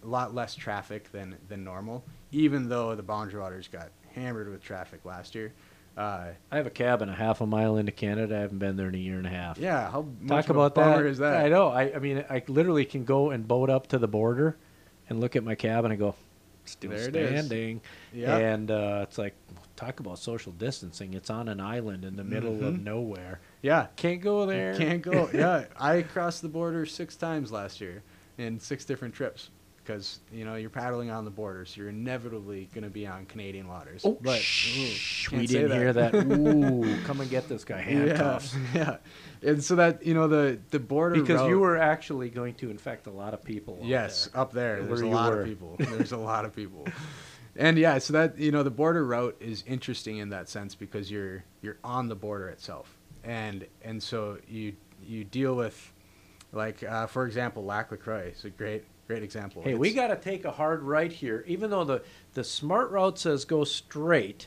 a lot less traffic than than normal. Even though the Boundary Waters got hammered with traffic last year. Uh, I have a cabin a half a mile into Canada. I haven't been there in a year and a half. yeah, how much Talk of about that. is that? I know. I, I mean, I literally can go and boat up to the border and look at my cabin and go, still There it is. standing. Yeah. And uh, it's like, talk about social distancing. It's on an island in the middle of Mhm. nowhere. Yeah, Can't go there. Can't go. yeah, I crossed the border six times last year in six different trips because you know you're paddling on the border, so you're inevitably going to be on Canadian waters. Oh, but shh, ooh, we didn't hear that. Ooh, come and get this guy. Handcuffs. Yeah, yeah, and so that you know the the border Because you were actually going to infect a lot of people. yes there. up there. There's a lot were. of people. There's a lot of people. And yeah, so that you know the border route is interesting in that sense because you're you're on the border itself, and and so you you deal with like uh, for example Lac La Croix is a great great example. Hey, we got to take a hard right here. Even though the, the smart route says go straight,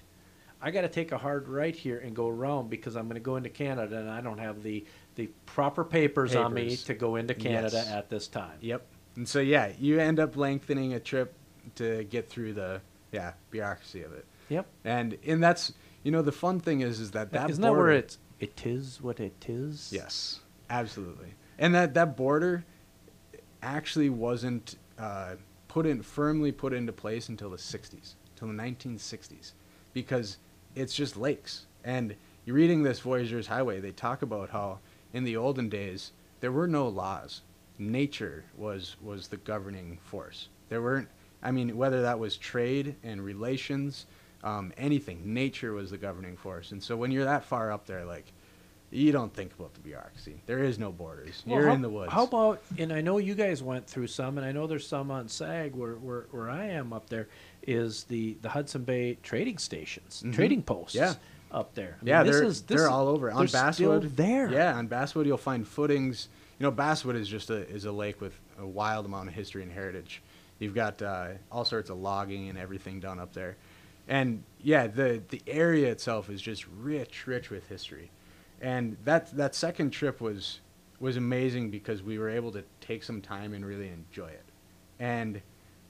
I got to take a hard right here and go around because I'm going to go into Canada and I don't have the, the proper papers, on me to go into Canada Yes. at this time. Yep. And so yeah, you end up lengthening a trip to get through the yeah bureaucracy of it. Yep. And and that's you know the fun thing is is that that Isn't that where border- it's it is what it is? Yes, absolutely. And that that border actually wasn't uh, put in firmly put into place until the 60s, till the 1960s, because it's just lakes. And you're reading this Voyageurs Highway. They talk about how in the olden days there were no laws. Nature was was the governing force. There weren't. I mean, whether that was trade and relations, um, anything, nature was the governing force. And so when you're that far up there, like, you don't think about the bureaucracy. There is no borders. Well, you're how, in the woods. How about, and I know you guys went through some, and I know there's some on SAG where, where, where I am up there, is the, the Hudson Bay trading stations, Mhm. trading posts Yeah. up there. I Yeah, mean, this they're is, this they're is- all over on Basswood. there. Yeah, on Basswood you'll find footings. You know, Basswood is just a is a lake with a wild amount of history and heritage. You've got uh, all sorts of logging and everything done up there, and yeah, the the area itself is just rich, rich with history. And that that second trip was was amazing because we were able to take some time and really enjoy it. And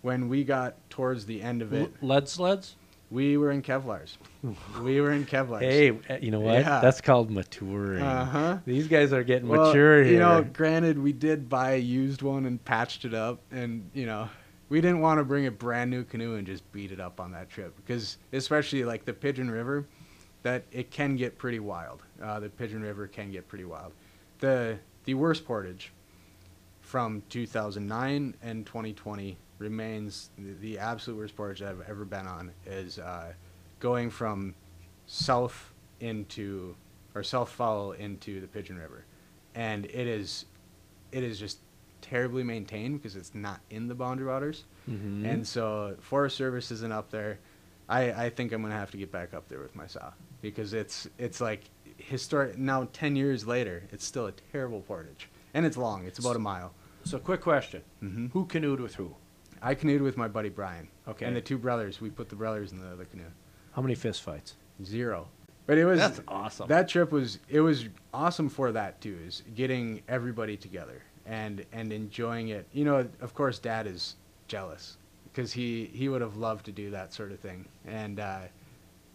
when we got towards the end of L- it, lead sleds? we were in Kevlars. we were in Kevlars. Hey, uh, you know what? Yeah. That's called maturing. Uh-huh. These guys are getting Well, mature here. You know, granted, we did buy a used one and patched it up, and you know, we didn't want to bring a brand new canoe and just beat it up on that trip because, especially like the Pigeon River, that it can get pretty wild. Uh, the Pigeon River can get pretty wild. The the worst portage from 2009 and 2020 remains the, the absolute worst portage I've ever been on is uh, going from south into or South Fowl into the Pigeon River, and it is it is just terribly maintained because it's not in the boundary waters, Mhm. and so Forest Service isn't up there. I, I think I'm gonna have to get back up there with my saw because it's it's like historic now ten years later it's still a terrible portage and it's long it's about a mile. So, quick question. Mhm. Who canoed with who? I canoed with my buddy Brian. Okay. And the two brothers, we put the brothers in the other canoe. How many fist fights? Zero. But it was That's awesome. That trip was it was awesome for that too, is getting everybody together and and enjoying it. You know, of course dad is jealous because he he would have loved to do that sort of thing. And uh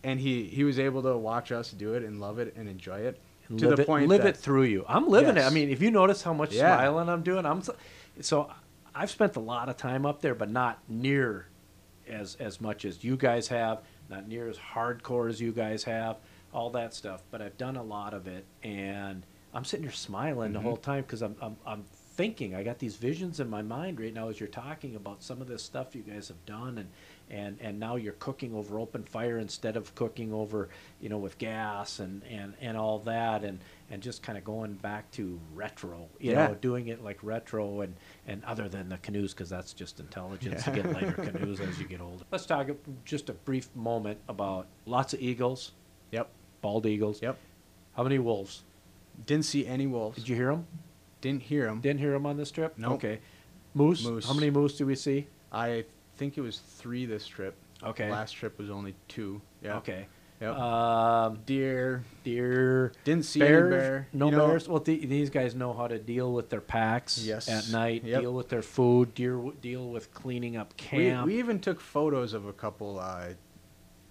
and he he was able to watch us do it and love it and enjoy it And to the it, point live that, it through you. I'm living it. I mean, if you notice how much Yeah. smiling I'm doing, I'm so, so I've spent a lot of time up there, but not near as as much as you guys have, not near as hardcore as you guys have, all that stuff. But I've done a lot of it, and I'm sitting here smiling the Mhm. whole time because I'm, I'm I'm thinking. I got these visions in my mind right now as you're talking about some of this stuff you guys have done, and and and now you're cooking over open fire instead of cooking over you know with gas and and and all that and and just kind of going back to retro you Yeah. know doing it like retro and and other than the canoes because that's just intelligence to Yeah. get lighter canoes as you get older let's talk just a brief moment about lots of eagles Yep. bald eagles Yep. how many wolves Didn't see any wolves. did you hear them Didn't hear them. didn't hear them on this trip Nope. okay moose Moose. how many moose do we see I think it was three this trip. okay Last trip was only two. Yeah. okay Yep. um Deer. deer Didn't see bears, any bear. no You know, bears. Well, the, these guys know how to deal with their packs Yes. at night, Yep. deal with their food, deal, deal with cleaning up We, camp. we even took photos of a couple uh,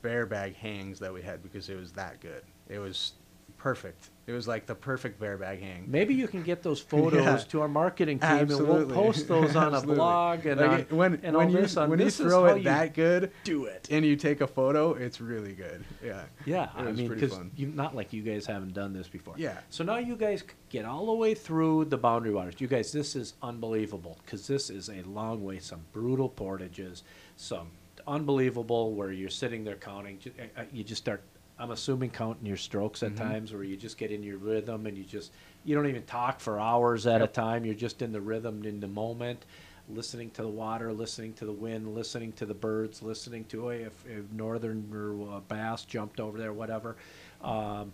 bear bag hangs that we had because it was that good. It was perfect. It was like the perfect bear bag hang. Maybe you can get those photos Yeah. to our marketing team, and Absolutely. we'll post those on a blog and Like on, it- when and when you this on when this you throw it that good do it. and you take a photo, it's really good. Yeah. Yeah, I mean, because fun. not like you guys haven't done this before. Yeah. So now you guys get all the way through the boundary waters. You guys, this is unbelievable because this is a long way. Some brutal portages, some unbelievable where you're sitting there counting. uh, uh, You just start. I'm assuming counting your strokes at Mhm. times, where you just get in your rhythm and you just you don't even talk for hours at a time. You're just in the rhythm, in the moment, listening to the water, listening to the wind, listening to the birds, listening to if, if northern or uh, bass jumped over there, whatever. Um,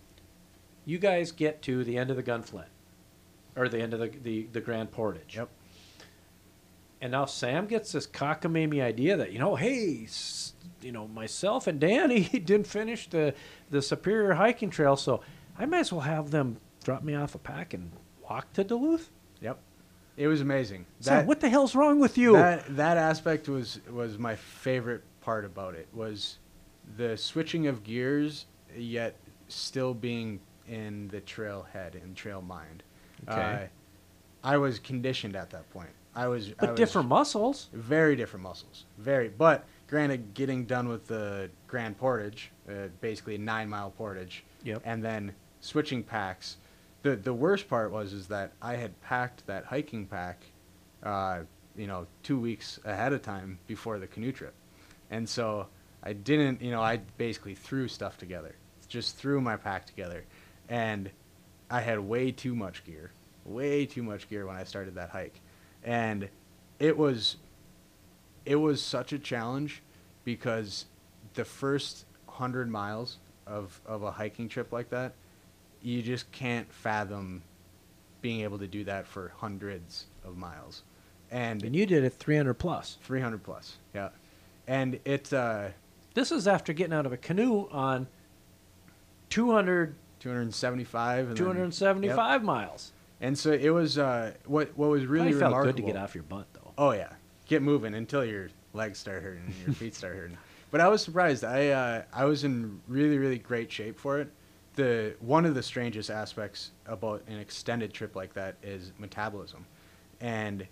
you guys get to the end of the Gunflint, or the end of the, the, the Grand Portage. Yep. And now Sam gets this cockamamie idea that, you know, hey, s- you know, myself and Danny didn't finish the, the Superior hiking trail, so I might as well have them drop me off a pack and walk to Duluth. Yep. It was amazing. Sam, what the hell's wrong with you? That that aspect was was my favorite part about it was the switching of gears, yet still being in the trailhead and trail mind. Okay. Uh, I was conditioned at that point. I was. I but was different muscles. Very different muscles. Very, but granted, getting done with the Grand Portage, uh, basically a nine mile portage, Yep. and then switching packs. The the worst part was is that I had packed that hiking pack, uh, you know, two weeks ahead of time before the canoe trip, and so I didn't, you know, I basically threw stuff together, just threw my pack together, and I had way too much gear, way too much gear when I started that hike, and it was it was such a challenge because the first hundred miles of, of a hiking trip like that, you just can't fathom being able to do that for hundreds of miles. And, And you did it 300 plus. 300 plus, yeah. And it, uh, This is after getting out of a canoe on 200, 275 and then- yep. miles. And so it was, uh, what, what was really Probably felt good to get off your butt, though. Oh yeah, get moving until your legs start hurting and your feet start hurting. But I was surprised. I uh, I was in really really great shape for it. The one of the strangest aspects about an extended trip like that is metabolism, and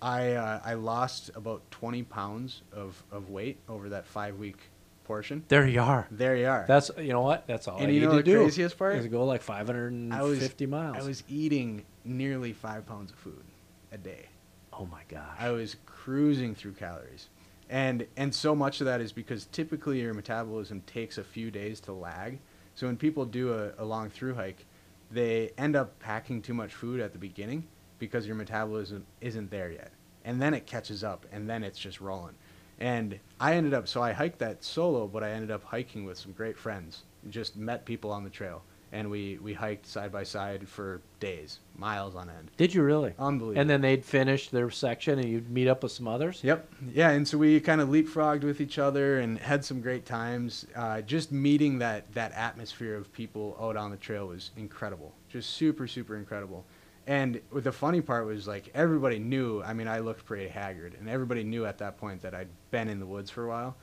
I uh, I lost about twenty pounds of, of weight over that five week portion. There you are. There you are. That's you know what? That's all And I you know to the do. craziest part? Is go like 550 miles. I was eating nearly five pounds of food a day. Oh my gosh. I was cruising through calories. And and so much of that is because typically your metabolism takes a few days to lag. So when people do a, a long through hike, they end up packing too much food at the beginning because your metabolism isn't there yet. And then it catches up and then it's just rolling. And I ended up so I hiked that solo, but I ended up hiking with some great friends. Just met people on the trail. And we, we hiked side by side for days, miles on end. Did you really? Unbelievable. And then they'd finish their section, and you'd meet up with some others. Yep. Yeah, and so we kind of leapfrogged with each other and had some great times. Uh, just meeting that that atmosphere of people out on the trail was incredible. Just super super incredible. And the funny part was like everybody knew. I mean, I looked pretty haggard, and everybody knew at that point that I'd been in the woods for a while.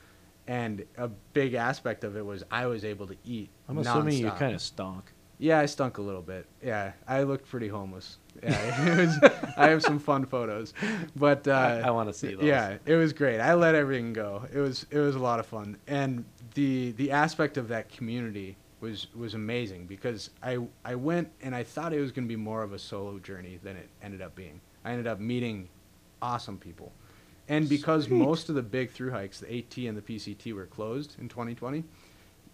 And a big aspect of it was I was able to eat. I'm assuming you kind of stunk. Yeah, I stunk a little bit. Yeah, I looked pretty homeless. Yeah, it was, I have some fun photos, but uh, I- I wanna see those. Yeah, it was great. I let everything go. It was it was a lot of fun, and the the aspect of that community was was amazing because I I went and I thought it was going to be more of a solo journey than it ended up being. I ended up meeting awesome people, and because Sweet. most of the big through hikes, the AT and the PCT, were closed in 2020.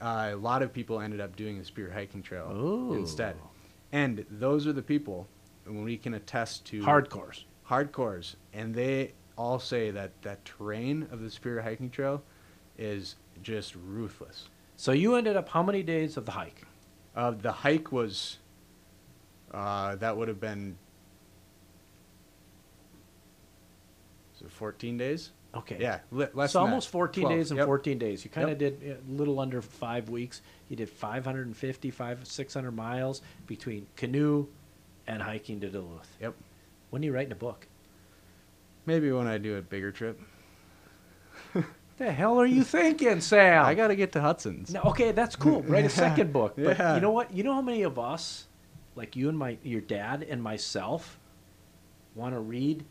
Uh, a lot of people ended up doing the Superior Hiking Trail Ooh. instead. And those are the people when we can attest to Hardcores. hardcores, and they all say that that terrain of the Superior Hiking Trail is just ruthless. So you ended up how many days of the hike? Uh, the hike was uh, that would have been so 14 days. Okay. Yeah, li- less so than almost 14 12. days and Yep. 14 days. You kind of Yep. did a little under five weeks. You did 550, five, 600 miles between canoe and hiking to Duluth. Yep. When are you writing a book? Maybe when I do a bigger trip. What the hell are you thinking, Sam? I got to get to Hudson's. No, okay, that's cool. Write a second book. But Yeah. you know what? You know how many of us, like you and my, your dad and myself, want to read?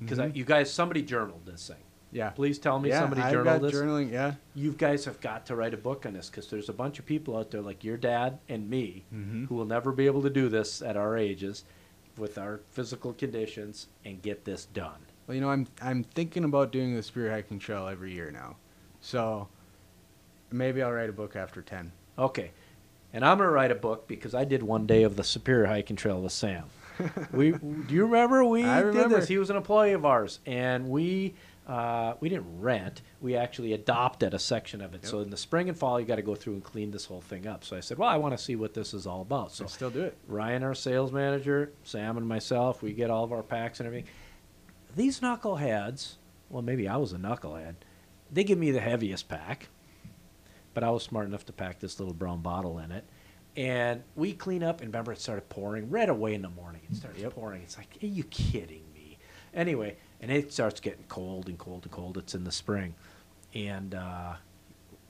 Because Mhm. you guys, somebody journaled this thing. Yeah. Please tell me yeah, somebody I've journaled got this. journaling. Yeah. you guys have got to write a book on this because there's a bunch of people out there like your dad and me Mhm. who will never be able to do this at our ages with our physical conditions and get this done. Well, you know, I'm I'm thinking about doing the Superior Hiking Trail every year now, so maybe I'll write a book after ten. Okay. And I'm going to write a book because I did one day of the Superior Hiking Trail with Sam. We do you remember we I did remember. this? He was an employee of ours, and we uh, we didn't rent. We actually adopted a section of it. So in the spring and fall, you got to go through and clean this whole thing up. So I said, well, I want to see what this is all about. So So still do it. Ryan, our sales manager, Sam, and myself, we get all of our packs and everything. These knuckleheads, well, maybe I was a knucklehead. They give me the heaviest pack, but I was smart enough to pack this little brown bottle in it. And we clean up, and remember, it started pouring right away in the morning. It starts Yep. pouring. It's like, are you kidding me? Anyway, and it starts getting cold and cold and cold. It's in the spring. And uh,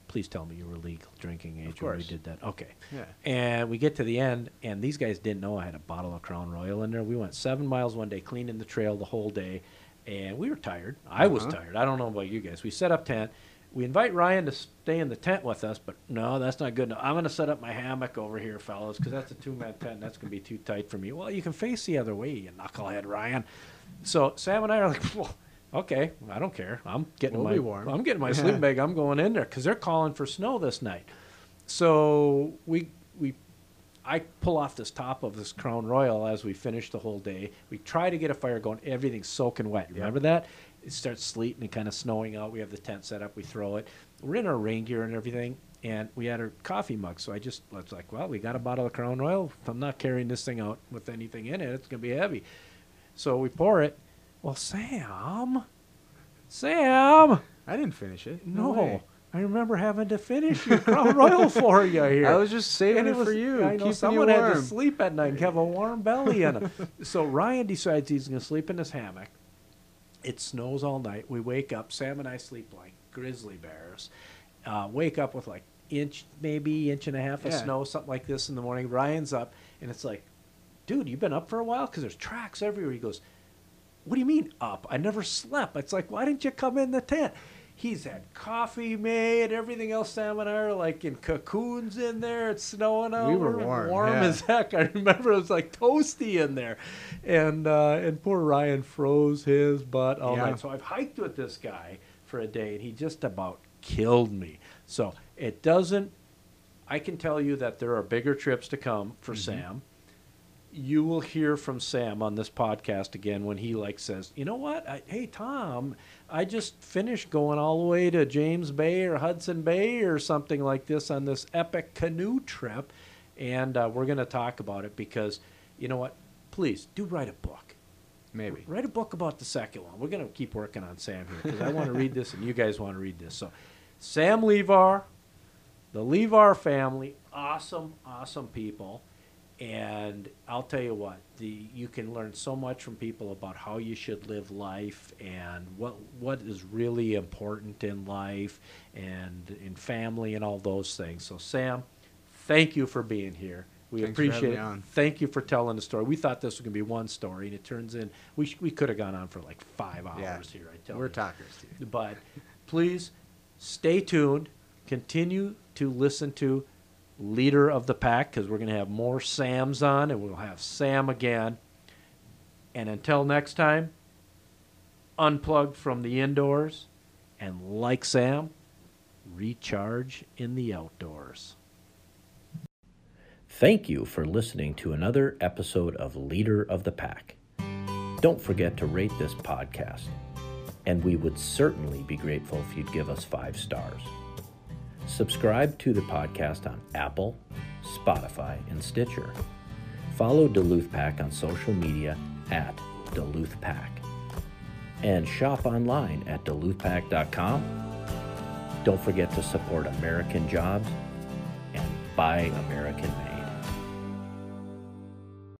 please tell me you were legal drinking age when we did that. Okay. Yeah. And we get to the end, and these guys didn't know I had a bottle of Crown Royal in there. We went seven miles one day, cleaning the trail the whole day, and we were tired. I was Uh-huh. tired. I don't know about you guys. We set up tent. We invite Ryan to stay in the tent with us, but no, that's not good enough. I'm going to set up my hammock over here, fellas, because that's a two man tent. That's going to be too tight for me. Well, you can face the other way, you knucklehead, Ryan. So Sam and I are like, well, okay, I don't care. I'm getting We'll my warm. I'm getting my sleeping bag. I'm going in there because they're calling for snow this night. So we we I pull off this top of this Crown Royal as we finish the whole day. We try to get a fire going. Everything's soaking wet. Remember that? It starts sleeting and kind of snowing out. We have the tent set up. We throw it. We're in our rain gear and everything. And we had our coffee mug. So I just was like, well, we got a bottle of Crown Royal. If I'm not carrying this thing out with anything in it. It's going to be heavy. So we pour it. Well, Sam, Sam, I didn't finish it. no. way. I remember having to finish your Crown Royal for you here. I was just saving And it, for you, I know keeping someone had to sleep at night and have a warm belly in him. so Ryan decides he's going to sleep in his hammock. It snows all night. We wake up. Sam and I sleep like grizzly bears. Uh, wake up with like inch, maybe inch and a half of Yeah. snow, something like this in the morning. Ryan's up, and it's like, dude, you've been up for a while because there's tracks everywhere. He goes, what do you mean up? I never slept. It's like, why didn't you come in the tent? He's had coffee made, everything else. Sam and I are like in cocoons in there. It's snowing out. We were We're warm, yeah. as heck. I remember it was like toasty in there, and uh, and poor Ryan froze his butt all Yeah. night. So I've hiked with this guy for a day, and he just about killed me. So it doesn't. I can tell you that there are bigger trips to come for Mm-hmm. Sam you will hear from Sam on this podcast again when he like says, "You know what? I, hey Tom, I just finished going all the way to James Bay or Hudson Bay or something like this on this epic canoe trip, and uh, we're going to talk about it because, you know what? Please do write a book. Maybe. Write a book about the second one. We're going to keep working on Sam here because I want to read this and you guys want to read this. So, Sam Levar, the Levar family, awesome, awesome people. And I'll tell you what, the you can learn so much from people about how you should live life and what what is really important in life and in family and all those things. So Sam, thank you for being here. We Thanks appreciate it. on. Thank you for telling the story. We thought this was going to be one story, and it turns in we sh- we could have gone on for like five hours Yeah. here. I tell We're you. talkers, dude. But please stay tuned. Continue to listen to Leader of the Pack because we're going to have more Sams on, and we'll have Sam again. And until next time, unplug from the indoors, and like Sam, recharge in the outdoors. Thank you for listening to another episode of Leader of the Pack. Don't forget to rate this podcast, and we would certainly be grateful if you'd give us five stars. Subscribe to the podcast on Apple, Spotify, and Stitcher. Follow Duluth Pack on social media at Duluth Pack. And shop online at duluthpack.com. Don't forget to support American jobs and buy American made.